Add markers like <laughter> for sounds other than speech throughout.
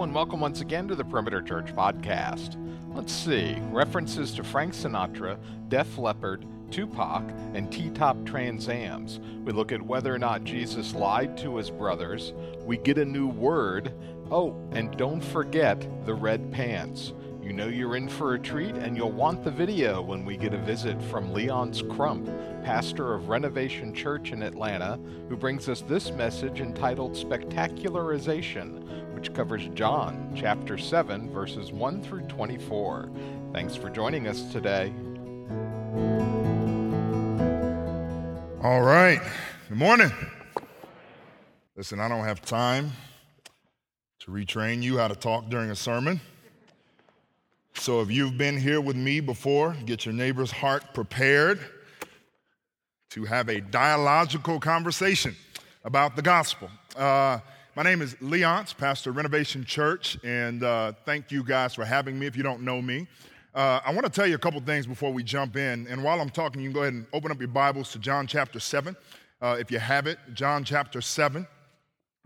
And welcome once again to the Perimeter Church podcast. Let's see, references to Frank Sinatra, Def Leppard, Tupac, and T Top Trans Ams. We look at whether or not Jesus lied to his brothers. We get a new word. Oh, and don't forget the red pants. You know you're in for a treat, and you'll want the video when we get a visit from Leonce Crump, pastor of Renovation Church in Atlanta, who brings us this message entitled Spectacularization, which covers John chapter 7, verses 1 through 24. Thanks for joining us today. All right. Good morning. Listen, I don't have time to retrain you how to talk during a sermon. So if you've been here with me before, get your neighbor's heart prepared to have a dialogical conversation about the gospel. Uh, my name is Leonce, pastor of Renovation Church, and uh, thank you guys for having me. If you don't know me, uh, I want to tell you a couple things before we jump in. And while I'm talking, you can go ahead and open up your Bibles to John chapter 7. Uh, if you have it, John chapter 7.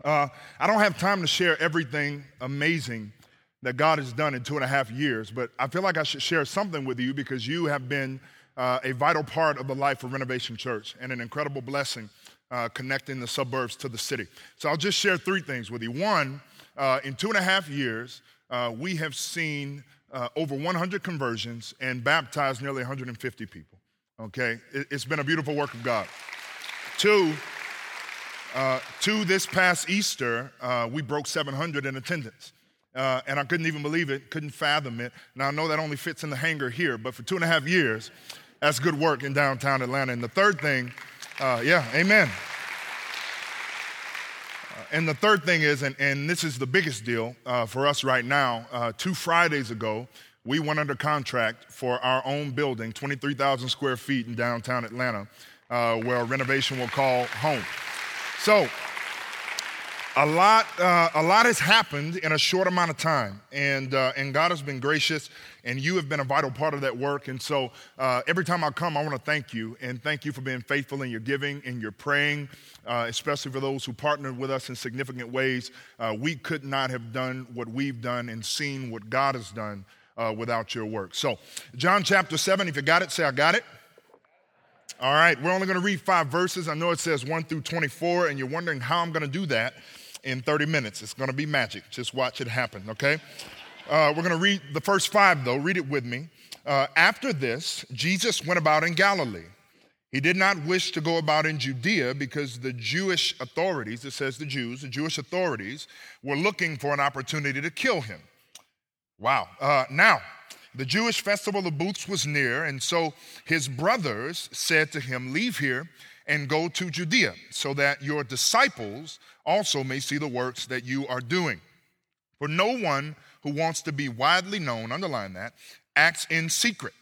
Uh, I don't have time to share everything amazing that God has done in two and a half years, but I feel like I should share something with you because you have been uh, a vital part of the life of Renovation Church and an incredible blessing uh, connecting the suburbs to the city. So I'll just share three things with you. One, uh, in two and a half years, uh, we have seen uh, over 100 conversions and baptized nearly 150 people. Okay, it, has been a beautiful work of God. Two, uh, two this past Easter, we broke 700 in attendance. Uh, and I couldn't even believe it, couldn't fathom it. Now I know that only fits in the hangar here, but for two and a half years, that's good work in downtown Atlanta. And the third thing, uh, yeah, amen. Uh, and the third thing is, and, and this is the biggest deal uh, for us right now, uh, two Fridays ago, we went under contract for our own building, 23,000 square feet in downtown Atlanta, uh, where renovation will call home. So, a lot, uh, a lot has happened in a short amount of time, and, uh, and God has been gracious, and you have been a vital part of that work. And so uh, every time I come, I want to thank you, and thank you for being faithful in your giving and your praying, uh, especially for those who partnered with us in significant ways. Uh, we could not have done what we've done and seen what God has done uh, without your work. So, John chapter 7, if you got it, say, I got it. All right, we're only going to read five verses. I know it says 1 through 24, and you're wondering how I'm going to do that in 30 minutes. It's going to be magic. Just watch it happen, okay? Uh, we're going to read the first five, though. Read it with me. Uh, after this, Jesus went about in Galilee. He did not wish to go about in Judea because the Jewish authorities, it says the Jews, the Jewish authorities, were looking for an opportunity to kill him. Wow. Uh, now, the Jewish festival of booths was near, and so his brothers said to him, Leave here and go to Judea, so that your disciples also may see the works that you are doing. For no one who wants to be widely known, underline that, acts in secret.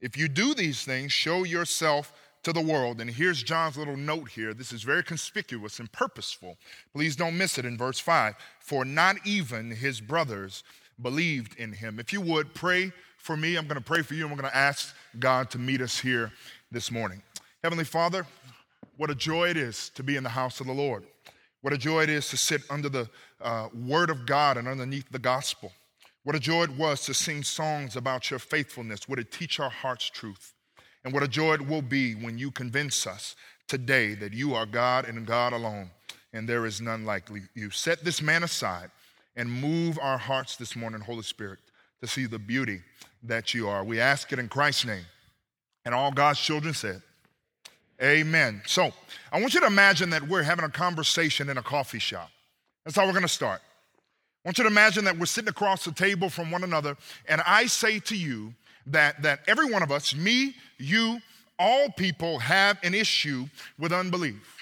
If you do these things, show yourself to the world. And here's John's little note here. This is very conspicuous and purposeful. Please don't miss it in verse 5. For not even his brothers believed in him. If you would, pray for me. I'm going to pray for you, and we're going to ask God to meet us here this morning. Heavenly Father, what a joy it is to be in the house of the Lord. What a joy it is to sit under the uh, Word of God and underneath the gospel. What a joy it was to sing songs about your faithfulness. Would it teach our hearts truth? And what a joy it will be when you convince us today that you are God and God alone, and there is none like you. Set this man aside and move our hearts this morning, Holy Spirit, to see the beauty that you are. We ask it in Christ's name. And all God's children said, Amen. So I want you to imagine that we're having a conversation in a coffee shop. That's how we're going to start. I want you to imagine that we're sitting across the table from one another, and I say to you that, that every one of us, me, you, all people, have an issue with unbelief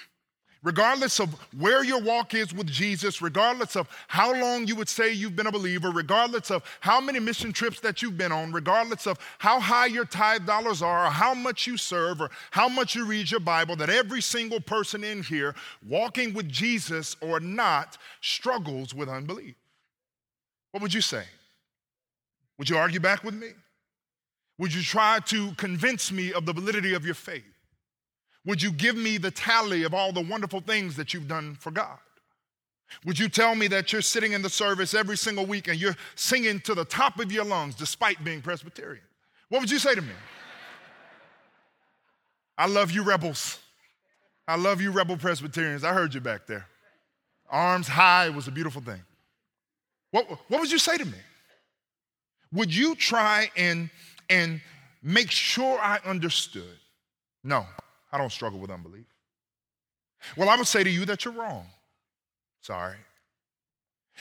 regardless of where your walk is with Jesus, regardless of how long you would say you've been a believer, regardless of how many mission trips that you've been on, regardless of how high your tithe dollars are, or how much you serve, or how much you read your Bible, that every single person in here, walking with Jesus or not, struggles with unbelief. What would you say? Would you argue back with me? Would you try to convince me of the validity of your faith? Would you give me the tally of all the wonderful things that you've done for God? Would you tell me that you're sitting in the service every single week and you're singing to the top of your lungs despite being Presbyterian? What would you say to me? I love you, rebels. I love you, rebel Presbyterians. I heard you back there. Arms high was a beautiful thing. What, what would you say to me? Would you try and, and make sure I understood? No, I don't struggle with unbelief. Well, I would say to you that you're wrong. Sorry.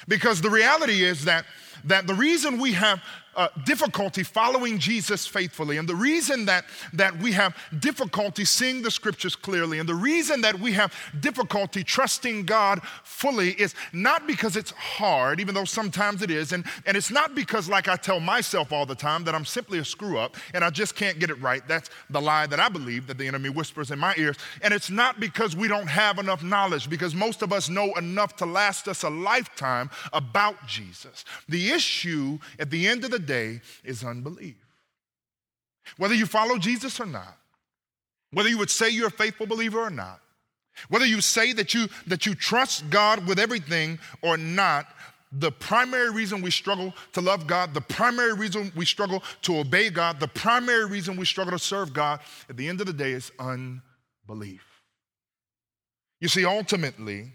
Because the reality is that, that the reason we have uh, difficulty following Jesus faithfully, and the reason that, that we have difficulty seeing the scriptures clearly, and the reason that we have difficulty trusting God fully is not because it's hard, even though sometimes it is, and, and it's not because, like I tell myself all the time, that I'm simply a screw up and I just can't get it right. That's the lie that I believe that the enemy whispers in my ears. And it's not because we don't have enough knowledge, because most of us know enough to last us a lifetime about Jesus. The issue at the end of the day is unbelief. Whether you follow Jesus or not, whether you would say you're a faithful believer or not, whether you say that you, that you trust God with everything or not, the primary reason we struggle to love God, the primary reason we struggle to obey God, the primary reason we struggle to serve God at the end of the day is unbelief. You see, ultimately,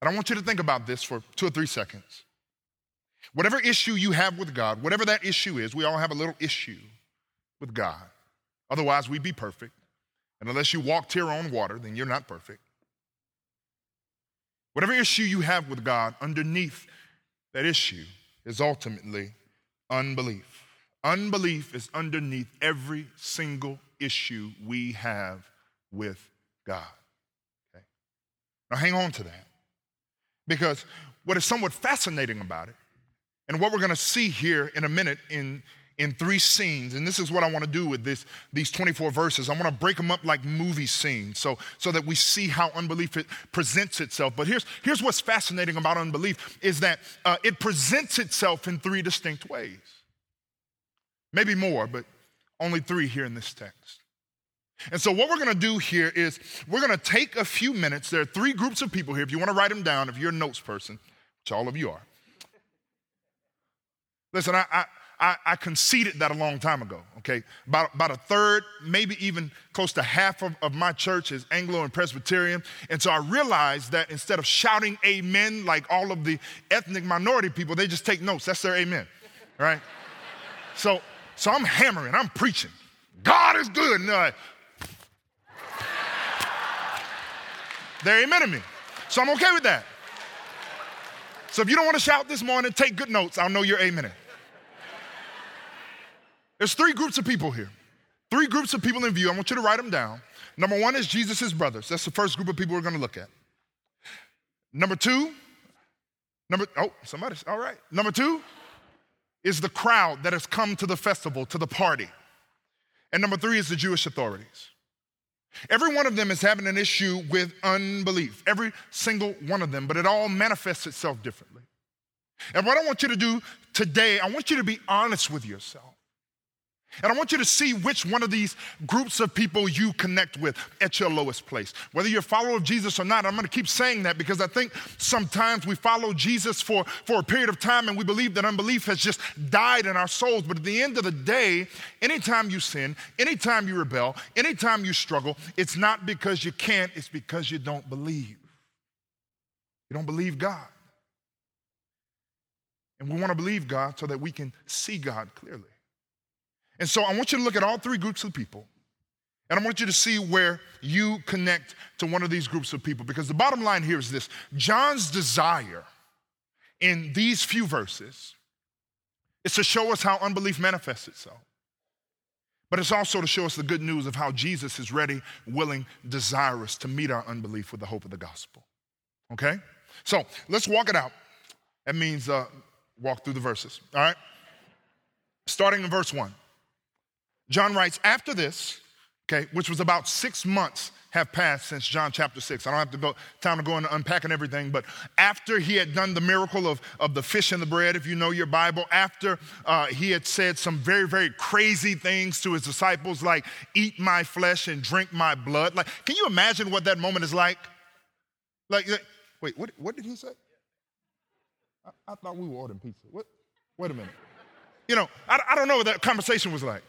and I want you to think about this for two or three seconds. Whatever issue you have with God, whatever that issue is, we all have a little issue with God. Otherwise, we'd be perfect. And unless you walked here on water, then you're not perfect. Whatever issue you have with God, underneath that issue is ultimately unbelief. Unbelief is underneath every single issue we have with God. Okay? Now, hang on to that. Because what is somewhat fascinating about it and what we're going to see here in a minute in, in three scenes, and this is what I want to do with this, these 24 verses. I want to break them up like movie scenes so, so that we see how unbelief it presents itself. But here's, here's what's fascinating about unbelief is that uh, it presents itself in three distinct ways. Maybe more, but only three here in this text. And so, what we're going to do here is we're going to take a few minutes. There are three groups of people here. If you want to write them down, if you're a notes person, which all of you are, Listen, I, I, I conceded that a long time ago, okay? About, about a third, maybe even close to half of, of my church is Anglo and Presbyterian. And so I realized that instead of shouting amen like all of the ethnic minority people, they just take notes. That's their amen, right? <laughs> so, so I'm hammering, I'm preaching. God is good. And they're like, <laughs> they're me. So I'm okay with that. So if you don't want to shout this morning, take good notes. I'll know you're amening. There's three groups of people here. Three groups of people in view. I want you to write them down. Number one is Jesus' brothers. That's the first group of people we're going to look at. Number two, number, oh, somebody's, all right. Number two is the crowd that has come to the festival, to the party. And number three is the Jewish authorities. Every one of them is having an issue with unbelief, every single one of them, but it all manifests itself differently. And what I want you to do today, I want you to be honest with yourself. And I want you to see which one of these groups of people you connect with at your lowest place. Whether you're a follower of Jesus or not, I'm going to keep saying that because I think sometimes we follow Jesus for, for a period of time and we believe that unbelief has just died in our souls. But at the end of the day, anytime you sin, anytime you rebel, anytime you struggle, it's not because you can't, it's because you don't believe. You don't believe God. And we want to believe God so that we can see God clearly. And so I want you to look at all three groups of people. And I want you to see where you connect to one of these groups of people. Because the bottom line here is this John's desire in these few verses is to show us how unbelief manifests itself. But it's also to show us the good news of how Jesus is ready, willing, desirous to meet our unbelief with the hope of the gospel. Okay? So let's walk it out. That means uh, walk through the verses. All right? Starting in verse 1. John writes, after this, okay, which was about six months have passed since John chapter 6. I don't have to go time to go into unpacking everything, but after he had done the miracle of, of the fish and the bread, if you know your Bible, after uh, he had said some very, very crazy things to his disciples, like, eat my flesh and drink my blood. Like, can you imagine what that moment is like? Like, Wait, what, what did he say? I, I thought we were ordering pizza. What? Wait a minute. You know, I, I don't know what that conversation was like.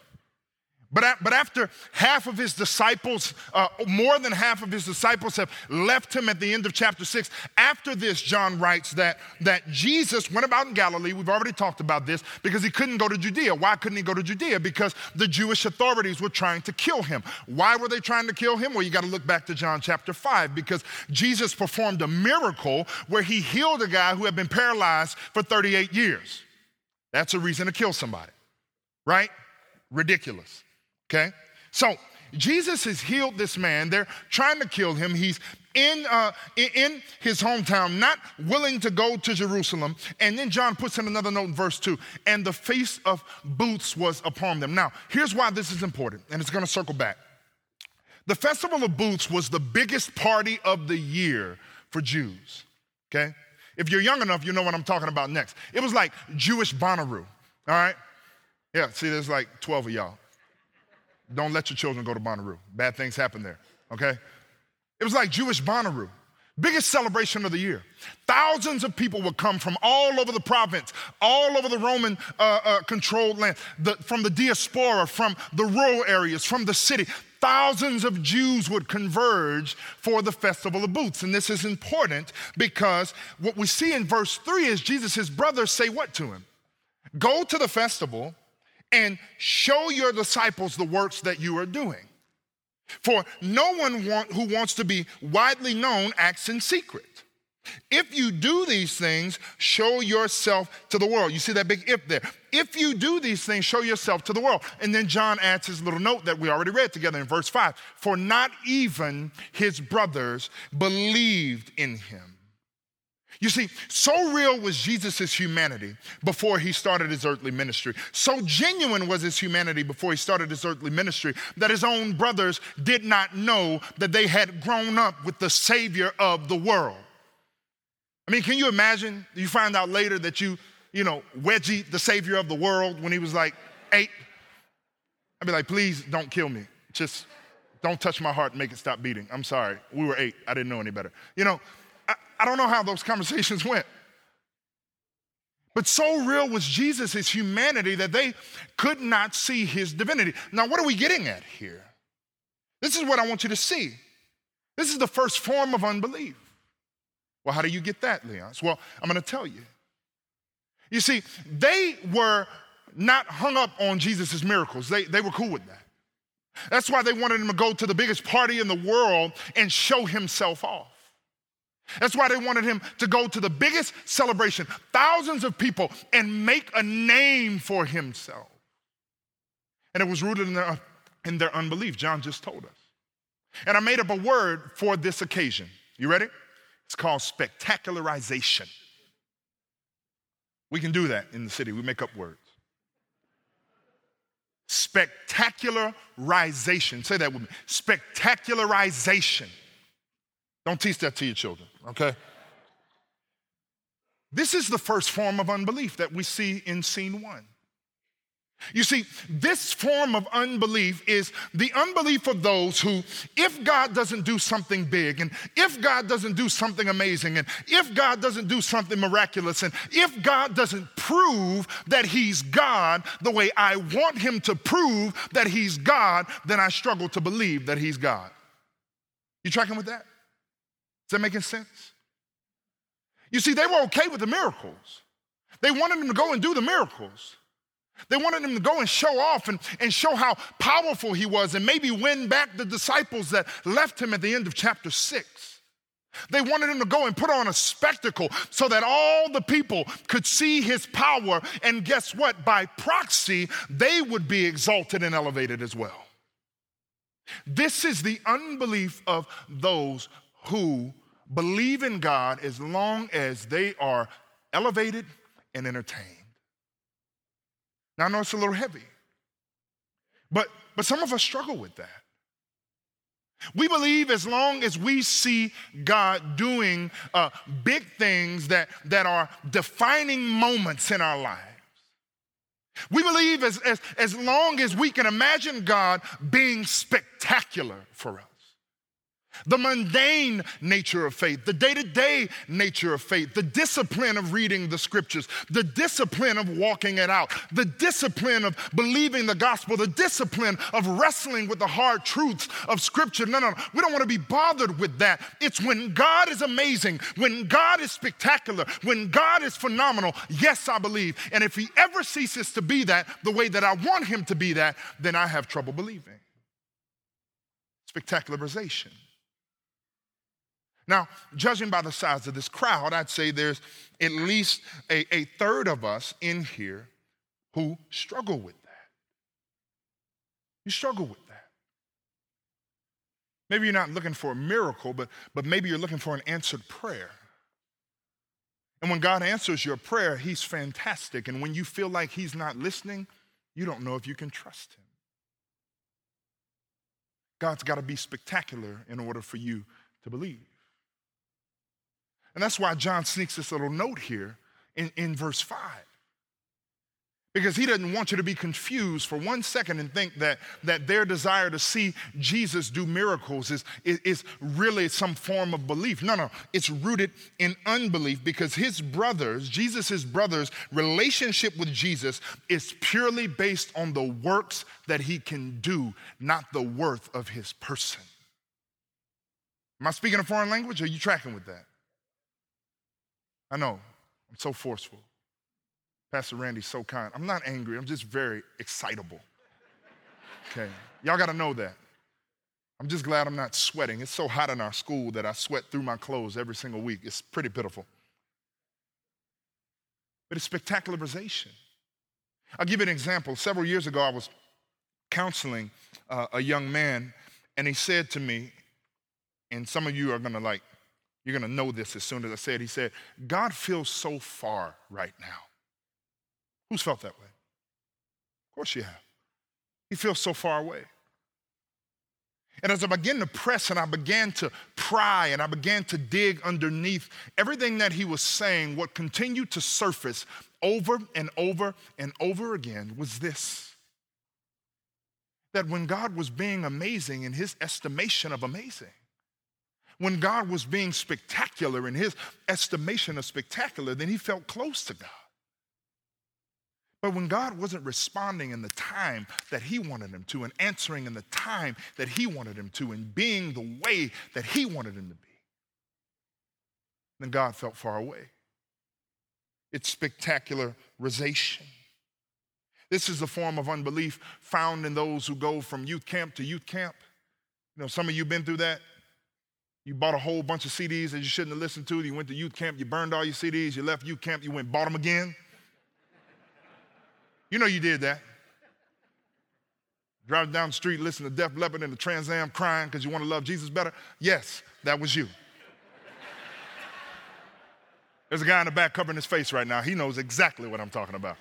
But, but after half of his disciples, uh, more than half of his disciples have left him at the end of chapter six, after this, John writes that, that Jesus went about in Galilee. We've already talked about this because he couldn't go to Judea. Why couldn't he go to Judea? Because the Jewish authorities were trying to kill him. Why were they trying to kill him? Well, you got to look back to John chapter five because Jesus performed a miracle where he healed a guy who had been paralyzed for 38 years. That's a reason to kill somebody, right? Ridiculous. Okay? So Jesus has healed this man. They're trying to kill him. He's in, uh, in his hometown, not willing to go to Jerusalem. And then John puts in another note in verse 2 and the feast of booths was upon them. Now, here's why this is important, and it's going to circle back. The Festival of Booths was the biggest party of the year for Jews, okay? If you're young enough, you know what I'm talking about next. It was like Jewish Bonnaroo, all right? Yeah, see, there's like 12 of y'all. Don't let your children go to Bonnaroo. Bad things happen there, okay? It was like Jewish Bonnaroo. Biggest celebration of the year. Thousands of people would come from all over the province, all over the Roman uh, uh, controlled land, the, from the diaspora, from the rural areas, from the city. Thousands of Jews would converge for the Festival of Booths. And this is important because what we see in verse 3 is Jesus' brothers say what to him? Go to the festival and show your disciples the works that you are doing. For no one want, who wants to be widely known acts in secret. If you do these things, show yourself to the world. You see that big if there. If you do these things, show yourself to the world. And then John adds his little note that we already read together in verse 5 For not even his brothers believed in him. You see, so real was Jesus' humanity before he started his earthly ministry. So genuine was his humanity before he started his earthly ministry that his own brothers did not know that they had grown up with the Savior of the world. I mean, can you imagine? You find out later that you, you know, wedgie the Savior of the world when he was like eight. I'd be like, please don't kill me. Just don't touch my heart and make it stop beating. I'm sorry. We were eight. I didn't know any better. You know, I don't know how those conversations went. But so real was Jesus' his humanity that they could not see his divinity. Now, what are we getting at here? This is what I want you to see. This is the first form of unbelief. Well, how do you get that, Leon? Well, I'm going to tell you. You see, they were not hung up on Jesus' miracles, they, they were cool with that. That's why they wanted him to go to the biggest party in the world and show himself off. That's why they wanted him to go to the biggest celebration, thousands of people, and make a name for himself. And it was rooted in their, in their unbelief, John just told us. And I made up a word for this occasion. You ready? It's called spectacularization. We can do that in the city, we make up words. Spectacularization. Say that with me. Spectacularization. Don't teach that to your children, okay? This is the first form of unbelief that we see in scene one. You see, this form of unbelief is the unbelief of those who, if God doesn't do something big, and if God doesn't do something amazing, and if God doesn't do something miraculous, and if God doesn't prove that He's God the way I want Him to prove that He's God, then I struggle to believe that He's God. You tracking with that? Is that making sense? You see, they were okay with the miracles. They wanted him to go and do the miracles. They wanted him to go and show off and, and show how powerful he was and maybe win back the disciples that left him at the end of chapter six. They wanted him to go and put on a spectacle so that all the people could see his power. And guess what? By proxy, they would be exalted and elevated as well. This is the unbelief of those who believe in God as long as they are elevated and entertained. Now, I know it's a little heavy, but, but some of us struggle with that. We believe as long as we see God doing uh, big things that, that are defining moments in our lives. We believe as, as, as long as we can imagine God being spectacular for us. The mundane nature of faith, the day to day nature of faith, the discipline of reading the scriptures, the discipline of walking it out, the discipline of believing the gospel, the discipline of wrestling with the hard truths of scripture. No, no, no. We don't want to be bothered with that. It's when God is amazing, when God is spectacular, when God is phenomenal. Yes, I believe. And if He ever ceases to be that the way that I want Him to be that, then I have trouble believing. Spectacularization. Now, judging by the size of this crowd, I'd say there's at least a, a third of us in here who struggle with that. You struggle with that. Maybe you're not looking for a miracle, but, but maybe you're looking for an answered prayer. And when God answers your prayer, He's fantastic. And when you feel like He's not listening, you don't know if you can trust Him. God's got to be spectacular in order for you to believe. And that's why John sneaks this little note here in, in verse 5. Because he doesn't want you to be confused for one second and think that, that their desire to see Jesus do miracles is, is, is, really some form of belief. No, no, it's rooted in unbelief because his brothers, Jesus' brothers' relationship with Jesus is purely based on the works that he can do, not the worth of his person. Am I speaking a foreign language? Are you tracking with that? I know, I'm so forceful. Pastor Randy's so kind. I'm not angry, I'm just very excitable. Okay, y'all gotta know that. I'm just glad I'm not sweating. It's so hot in our school that I sweat through my clothes every single week. It's pretty pitiful. But it's spectacularization. I'll give you an example. Several years ago, I was counseling uh, a young man, and he said to me, and some of you are gonna like you're going to know this as soon as I say it. He said, God feels so far right now. Who's felt that way? Of course you have. He feels so far away. And as I began to press and I began to pry and I began to dig underneath everything that he was saying, what continued to surface over and over and over again was this that when God was being amazing in his estimation of amazing, when God was being spectacular in his estimation of spectacular, then he felt close to God. But when God wasn't responding in the time that he wanted him to, and answering in the time that he wanted him to, and being the way that he wanted him to be, then God felt far away. It's spectacularization. This is a form of unbelief found in those who go from youth camp to youth camp. You know, some of you have been through that. You bought a whole bunch of CDs that you shouldn't have listened to. You went to youth camp, you burned all your CDs, you left youth camp, you went and bought them again. You know you did that. Driving down the street, listen to Def Leppard in the Trans Am crying because you want to love Jesus better? Yes, that was you. There's a guy in the back covering his face right now. He knows exactly what I'm talking about.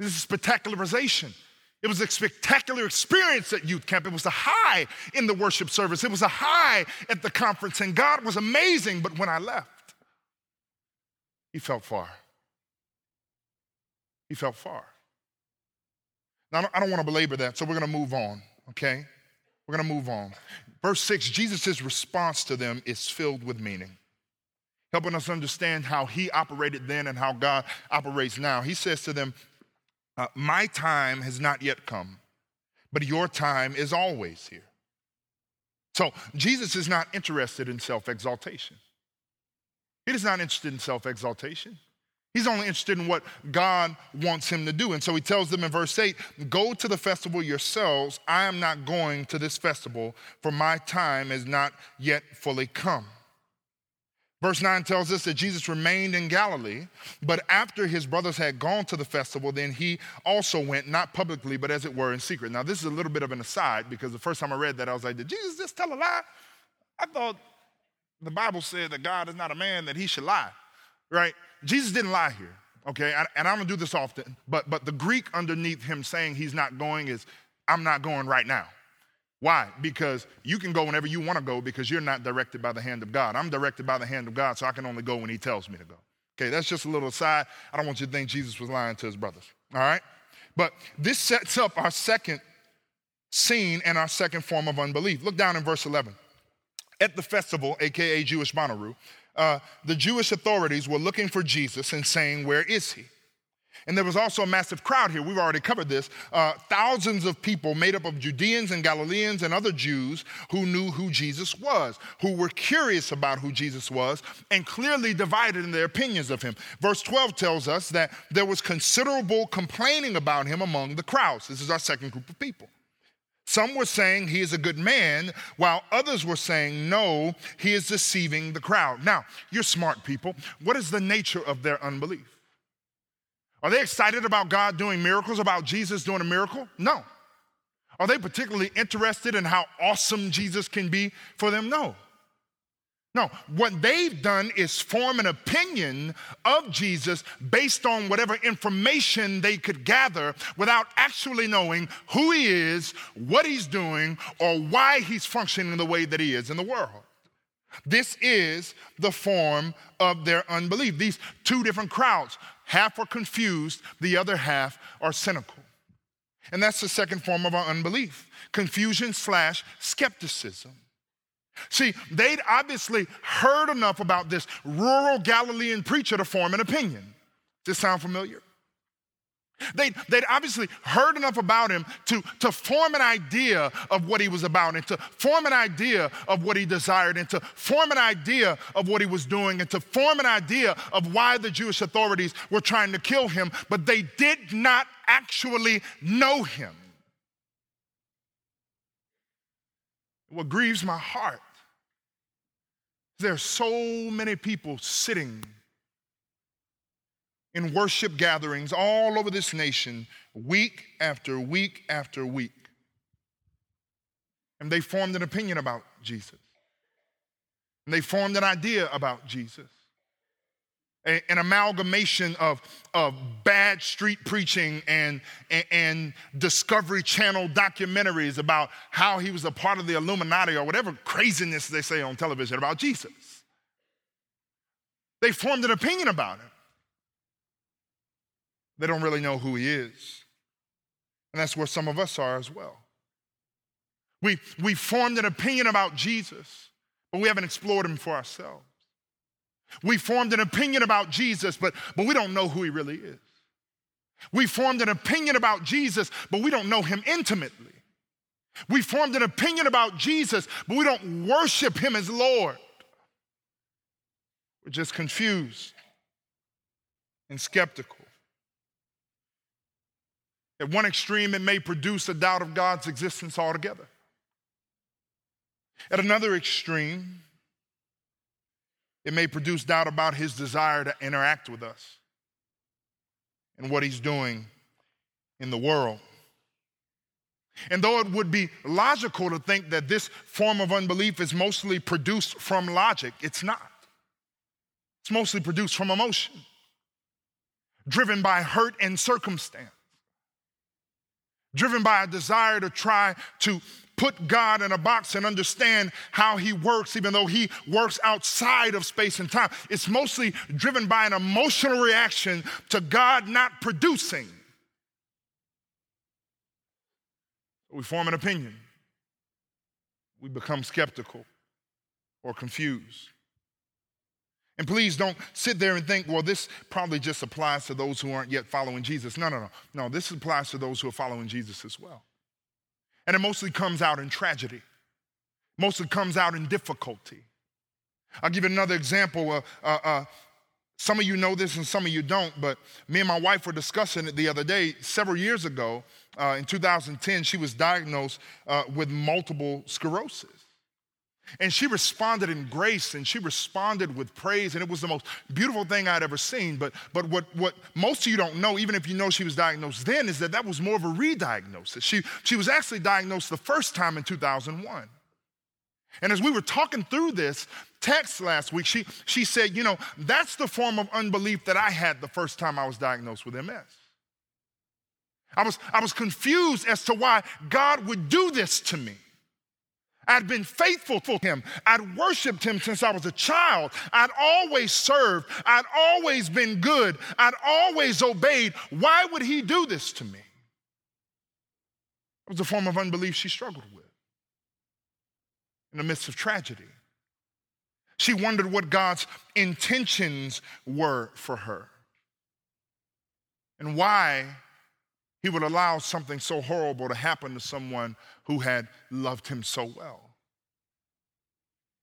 This is spectacularization. It was a spectacular experience at youth camp. It was a high in the worship service. It was a high at the conference, and God was amazing. But when I left, he felt far. He felt far. Now, I don't want to belabor that, so we're going to move on, okay? We're going to move on. Verse 6 Jesus' response to them is filled with meaning, helping us understand how he operated then and how God operates now. He says to them, uh, my time has not yet come, but your time is always here. So Jesus is not interested in self exaltation. He is not interested in self exaltation. He's only interested in what God wants him to do. And so he tells them in verse 8 Go to the festival yourselves. I am not going to this festival, for my time is not yet fully come. Verse 9 tells us that Jesus remained in Galilee, but after his brothers had gone to the festival, then he also went, not publicly, but as it were in secret. Now, this is a little bit of an aside because the first time I read that, I was like, Did Jesus just tell a lie? I thought the Bible said that God is not a man that he should lie, right? Jesus didn't lie here, okay? And I don't do this often, but, but the Greek underneath him saying he's not going is, I'm not going right now. Why? Because you can go whenever you want to go because you're not directed by the hand of God. I'm directed by the hand of God, so I can only go when He tells me to go. Okay, that's just a little aside. I don't want you to think Jesus was lying to his brothers. All right? But this sets up our second scene and our second form of unbelief. Look down in verse 11. At the festival, aka Jewish Bonnaroo, uh, the Jewish authorities were looking for Jesus and saying, Where is he? And there was also a massive crowd here. We've already covered this. Uh, thousands of people made up of Judeans and Galileans and other Jews who knew who Jesus was, who were curious about who Jesus was, and clearly divided in their opinions of him. Verse 12 tells us that there was considerable complaining about him among the crowds. This is our second group of people. Some were saying he is a good man, while others were saying, no, he is deceiving the crowd. Now, you're smart people. What is the nature of their unbelief? Are they excited about God doing miracles, about Jesus doing a miracle? No. Are they particularly interested in how awesome Jesus can be for them? No. No, what they've done is form an opinion of Jesus based on whatever information they could gather without actually knowing who he is, what he's doing, or why he's functioning the way that he is in the world. This is the form of their unbelief. These two different crowds, half are confused, the other half are cynical. And that's the second form of our unbelief confusion slash skepticism. See, they'd obviously heard enough about this rural Galilean preacher to form an opinion. Does this sound familiar? They'd, they'd obviously heard enough about him to, to form an idea of what he was about and to form an idea of what he desired and to form an idea of what he was doing and to form an idea of why the Jewish authorities were trying to kill him, but they did not actually know him. What grieves my heart there are so many people sitting in worship gatherings all over this nation, week after week after week. And they formed an opinion about Jesus. And they formed an idea about Jesus. A, an amalgamation of, of bad street preaching and, and, and Discovery Channel documentaries about how he was a part of the Illuminati or whatever craziness they say on television about Jesus. They formed an opinion about him. They don't really know who he is. And that's where some of us are as well. We, we formed an opinion about Jesus, but we haven't explored him for ourselves. We formed an opinion about Jesus, but, but we don't know who he really is. We formed an opinion about Jesus, but we don't know him intimately. We formed an opinion about Jesus, but we don't worship him as Lord. We're just confused and skeptical. At one extreme, it may produce a doubt of God's existence altogether. At another extreme, it may produce doubt about his desire to interact with us and what he's doing in the world. And though it would be logical to think that this form of unbelief is mostly produced from logic, it's not. It's mostly produced from emotion, driven by hurt and circumstance driven by a desire to try to put God in a box and understand how He works, even though He works outside of space and time. It's mostly driven by an emotional reaction to God not producing. We form an opinion, we become skeptical or confused. And please don't sit there and think, well, this probably just applies to those who aren't yet following Jesus. No, no, no. No, this applies to those who are following Jesus as well. And it mostly comes out in tragedy, mostly comes out in difficulty. I'll give you another example. Uh, uh, uh, some of you know this and some of you don't, but me and my wife were discussing it the other day. Several years ago, uh, in 2010, she was diagnosed uh, with multiple sclerosis. And she responded in grace and she responded with praise. And it was the most beautiful thing I'd ever seen. But, but what, what most of you don't know, even if you know she was diagnosed then, is that that was more of a re-diagnosis. She, she was actually diagnosed the first time in 2001. And as we were talking through this text last week, she, she said, You know, that's the form of unbelief that I had the first time I was diagnosed with MS. I was, I was confused as to why God would do this to me. I'd been faithful to him. I'd worshiped him since I was a child. I'd always served. I'd always been good. I'd always obeyed. Why would he do this to me? It was a form of unbelief she struggled with in the midst of tragedy. She wondered what God's intentions were for her and why he would allow something so horrible to happen to someone who had loved him so well.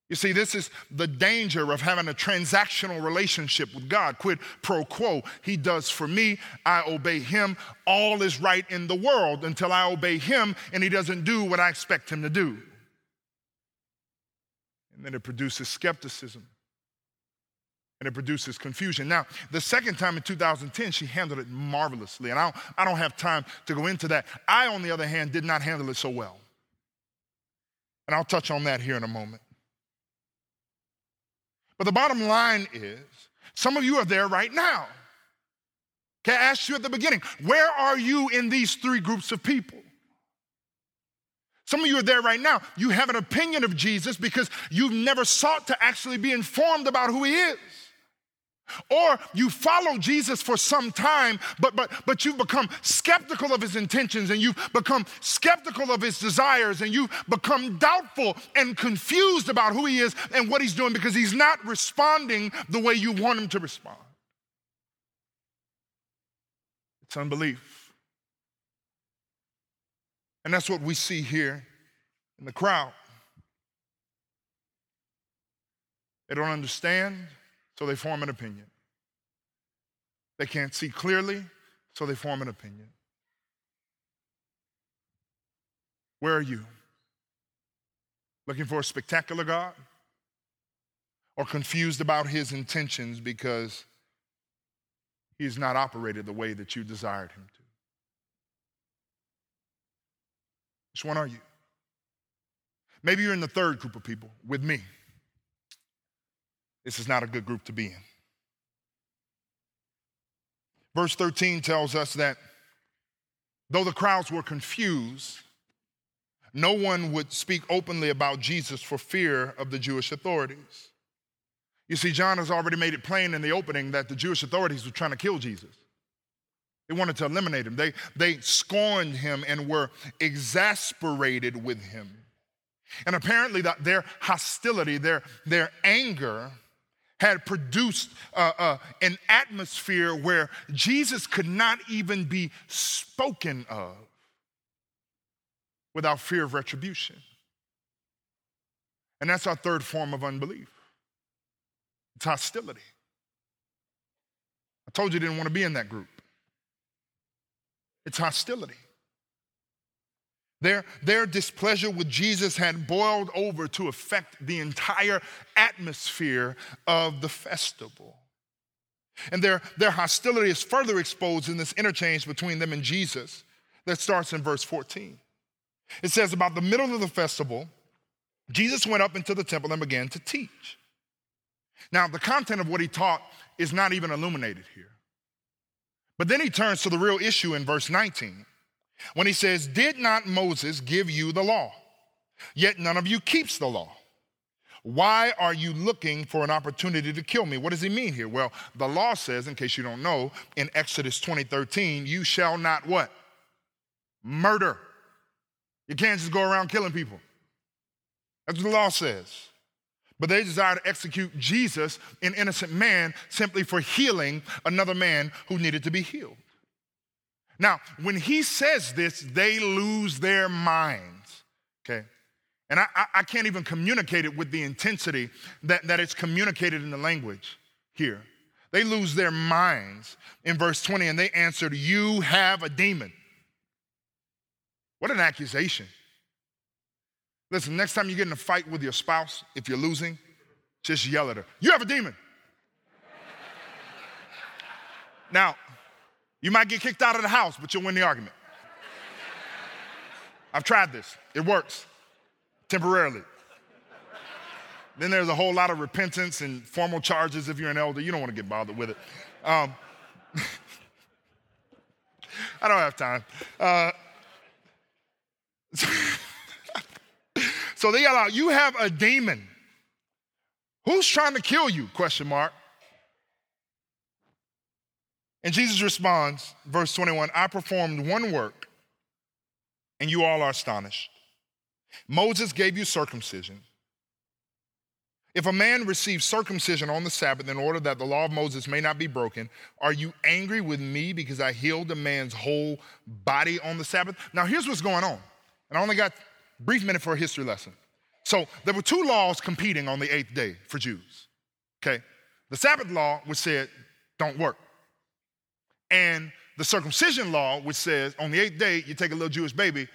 You see, this is the danger of having a transactional relationship with God. Quid pro quo. He does for me, I obey him. All is right in the world until I obey him and he doesn't do what I expect him to do. And then it produces skepticism and it produces confusion. Now, the second time in 2010, she handled it marvelously. And I don't, I don't have time to go into that. I, on the other hand, did not handle it so well. And I'll touch on that here in a moment. But the bottom line is some of you are there right now. Okay, I asked you at the beginning, where are you in these three groups of people? Some of you are there right now. You have an opinion of Jesus because you've never sought to actually be informed about who he is. Or you follow Jesus for some time, but, but, but you've become skeptical of his intentions and you've become skeptical of his desires and you've become doubtful and confused about who he is and what he's doing because he's not responding the way you want him to respond. It's unbelief. And that's what we see here in the crowd. They don't understand so they form an opinion. They can't see clearly, so they form an opinion. Where are you? Looking for a spectacular God? Or confused about his intentions because he's not operated the way that you desired him to? Which one are you? Maybe you're in the third group of people with me. This is not a good group to be in. Verse 13 tells us that though the crowds were confused, no one would speak openly about Jesus for fear of the Jewish authorities. You see, John has already made it plain in the opening that the Jewish authorities were trying to kill Jesus. They wanted to eliminate him. They, they scorned him and were exasperated with him. And apparently, that their hostility, their, their anger, had produced uh, uh, an atmosphere where Jesus could not even be spoken of without fear of retribution. And that's our third form of unbelief it's hostility. I told you you didn't want to be in that group. It's hostility. Their, their displeasure with Jesus had boiled over to affect the entire atmosphere of the festival. And their, their hostility is further exposed in this interchange between them and Jesus that starts in verse 14. It says, About the middle of the festival, Jesus went up into the temple and began to teach. Now, the content of what he taught is not even illuminated here. But then he turns to the real issue in verse 19 when he says, Did not Moses give you the law? Yet none of you keeps the law. Why are you looking for an opportunity to kill me? What does he mean here? Well, the law says, in case you don't know, in Exodus 20 13, you shall not what? Murder. You can't just go around killing people. That's what the law says. But they desire to execute Jesus, an innocent man, simply for healing another man who needed to be healed. Now, when he says this, they lose their minds, okay? And I, I, can't even communicate it with the intensity that, that it's communicated in the language here. They lose their minds in verse 20 and they answered, You have a demon. What an accusation. Listen, next time you get in a fight with your spouse, if you're losing, just yell at her, You have a demon. <laughs> now, you might get kicked out of the house, but you'll win the argument. I've tried this, it works temporarily. Then there's a whole lot of repentance and formal charges if you're an elder. You don't want to get bothered with it. Um, <laughs> I don't have time. Uh, <laughs> so they yell out, "You have a demon. Who's trying to kill you?" Question mark. And Jesus responds, verse 21 I performed one work, and you all are astonished. Moses gave you circumcision. If a man receives circumcision on the Sabbath in order that the law of Moses may not be broken, are you angry with me because I healed a man's whole body on the Sabbath? Now, here's what's going on. And I only got a brief minute for a history lesson. So, there were two laws competing on the eighth day for Jews. Okay? The Sabbath law, which said, don't work. And the circumcision law, which says on the eighth day, you take a little Jewish baby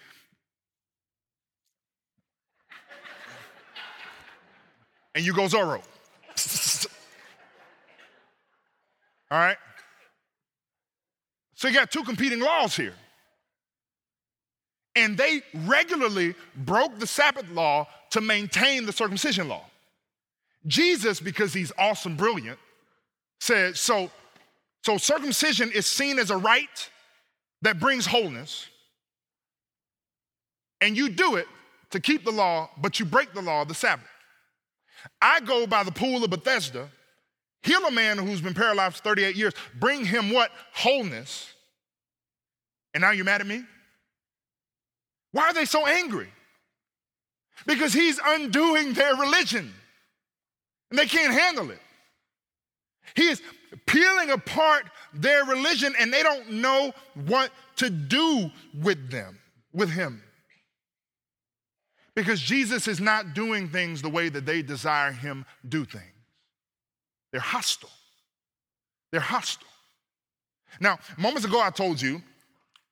and you go Zorro. <laughs> All right? So you got two competing laws here. And they regularly broke the Sabbath law to maintain the circumcision law. Jesus, because he's awesome, brilliant, said, so, so circumcision is seen as a rite that brings wholeness. And you do it to keep the law, but you break the law of the Sabbath. I go by the pool of Bethesda, heal a man who's been paralyzed for 38 years, bring him what? Wholeness. And now you're mad at me? Why are they so angry? Because he's undoing their religion and they can't handle it. He is peeling apart their religion and they don't know what to do with them, with him because Jesus is not doing things the way that they desire him do things. They're hostile. They're hostile. Now, moments ago, I told you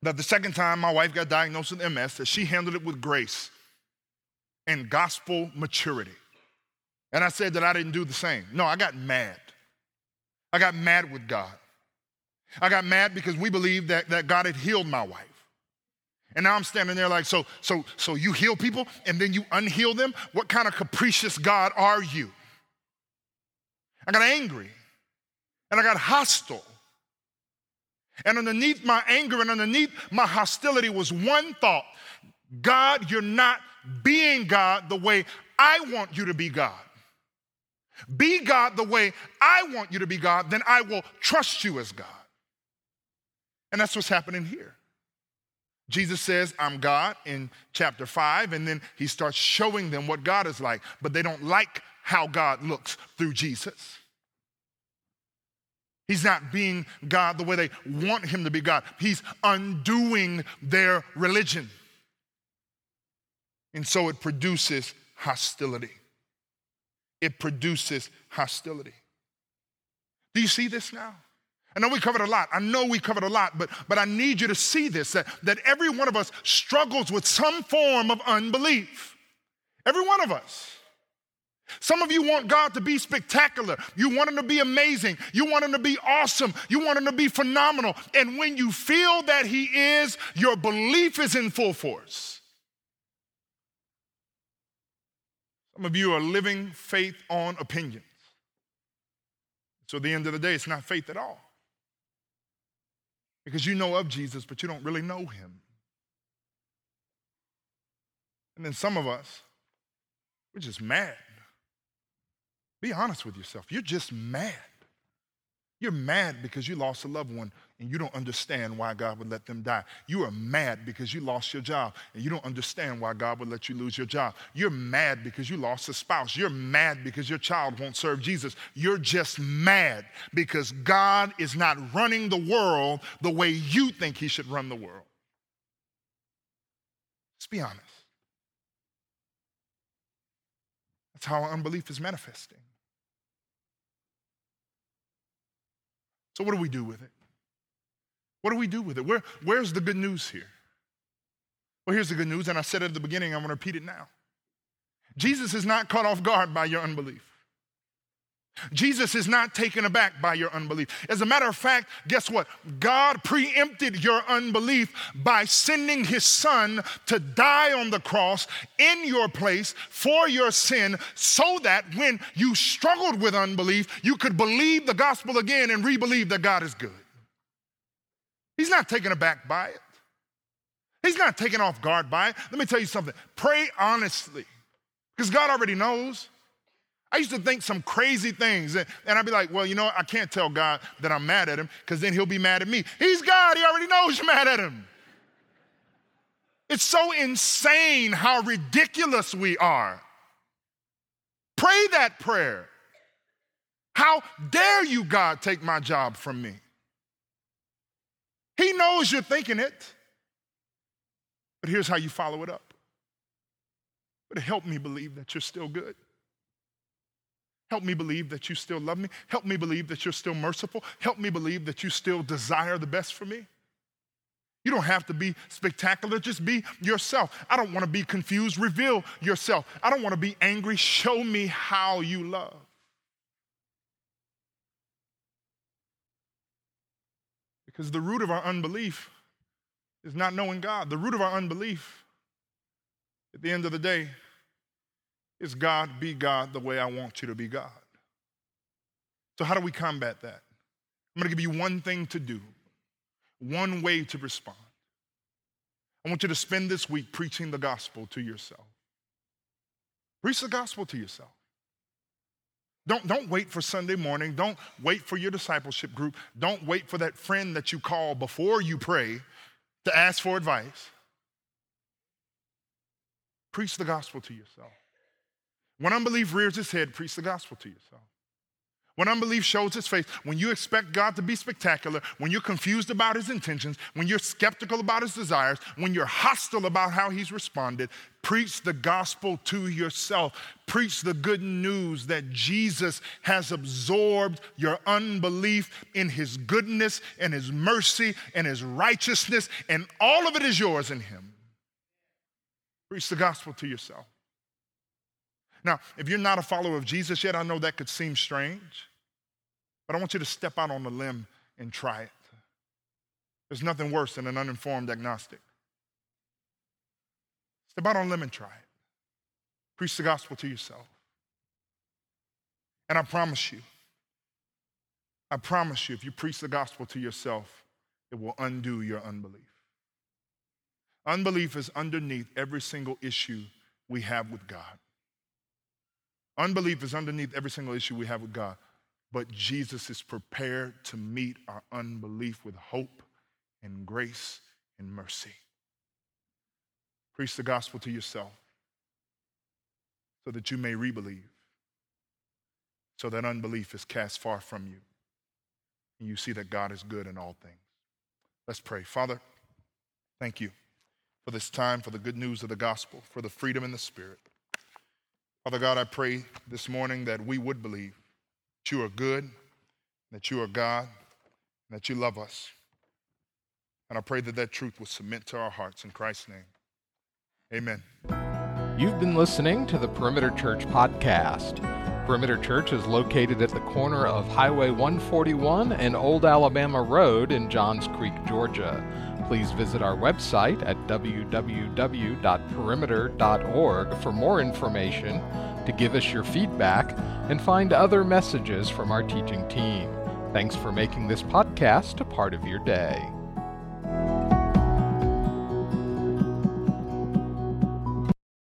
that the second time my wife got diagnosed with MS, that she handled it with grace and gospel maturity. And I said that I didn't do the same. No, I got mad. I got mad with God. I got mad because we believed that, that God had healed my wife. And now I'm standing there like, so, so, so you heal people and then you unheal them? What kind of capricious God are you? I got angry and I got hostile. And underneath my anger and underneath my hostility was one thought God, you're not being God the way I want you to be God. Be God the way I want you to be God, then I will trust you as God. And that's what's happening here. Jesus says, I'm God in chapter 5, and then he starts showing them what God is like, but they don't like how God looks through Jesus. He's not being God the way they want him to be God. He's undoing their religion. And so it produces hostility. It produces hostility. Do you see this now? I know we covered a lot. I know we covered a lot, but, but I need you to see this that, that every one of us struggles with some form of unbelief. Every one of us. Some of you want God to be spectacular. You want Him to be amazing. You want Him to be awesome. You want Him to be phenomenal. And when you feel that He is, your belief is in full force. Some of you are living faith on opinions. So at the end of the day, it's not faith at all because you know of Jesus, but you don't really know him. And then some of us, we're just mad. Be honest with yourself. You're just mad. You're mad because you lost a loved one and you don't understand why God would let them die. You are mad because you lost your job and you don't understand why God would let you lose your job. You're mad because you lost a spouse. You're mad because your child won't serve Jesus. You're just mad because God is not running the world the way you think He should run the world. Let's be honest. That's how unbelief is manifesting. So, what do we do with it? What do we do with it? Where, where's the good news here? Well, here's the good news, and I said it at the beginning, I'm to repeat it now. Jesus is not caught off guard by your unbelief. Jesus is not taken aback by your unbelief. As a matter of fact, guess what? God preempted your unbelief by sending his son to die on the cross in your place for your sin so that when you struggled with unbelief, you could believe the gospel again and re believe that God is good. He's not taken aback by it, he's not taken off guard by it. Let me tell you something pray honestly because God already knows. I used to think some crazy things, and, I'd be like, well, you know, I can't tell God that I'm mad at him because then he'll be mad at me. He's God, he already knows you're mad at him. It's so insane how ridiculous we are. Pray that prayer. How dare you, God, take my job from me? He knows you're thinking it. But here's how you follow it up. But help me believe that you're still good. Help me believe that you still love me. Help me believe that you're still merciful. Help me believe that you still desire the best for me. You don't have to be spectacular, just be yourself. I don't want to be confused, reveal yourself. I don't want to be angry, show me how you love. Because the root of our unbelief is not knowing God. The root of our unbelief, at the end of the day, is God be God the way I want you to be God. So, how do we combat that? I'm going to give you one thing to do, one way to respond. I want you to spend this week preaching the gospel to yourself. Preach the gospel to yourself. Don't, don't wait for Sunday morning. Don't wait for your discipleship group. Don't wait for that friend that you call before you pray to ask for advice. Preach the gospel to yourself. When unbelief rears its head, preach the gospel to yourself. When unbelief shows its face, when you expect God to be spectacular, when you're confused about his intentions, when you're skeptical about his desires, when you're hostile about how he's responded, preach the gospel to yourself. Preach the good news that Jesus has absorbed your unbelief in his goodness and his mercy and his righteousness, and all of it is yours in him. Preach the gospel to yourself. Now, if you're not a follower of Jesus yet, I know that could seem strange. But I want you to step out on the limb and try it. There's nothing worse than an uninformed agnostic. Step out on a limb and try it. Preach the gospel to yourself. And I promise you, I promise you, if you preach the gospel to yourself, it will undo your unbelief. Unbelief is underneath every single issue we have with God. Unbelief is underneath every single issue we have with God. But Jesus is prepared to meet our unbelief with hope and grace and mercy. Preach the gospel to yourself so that you may rebelieve, so that unbelief is cast far from you, and you see that God is good in all things. Let's pray. Father, thank you for this time, for the good news of the gospel, for the freedom in the Spirit. Father God, I pray this morning that we would believe you are good, that you are God, that you love us. And I pray that that truth will submit to our hearts in Christ's name. Amen. You've been listening to the Perimeter Church podcast. Perimeter Church is located at the corner of Highway 141 and Old Alabama Road in Johns Creek, Georgia. Please visit our website at www.perimeter.org for more information to give us your feedback and find other messages from our teaching team. Thanks for making this podcast a part of your day.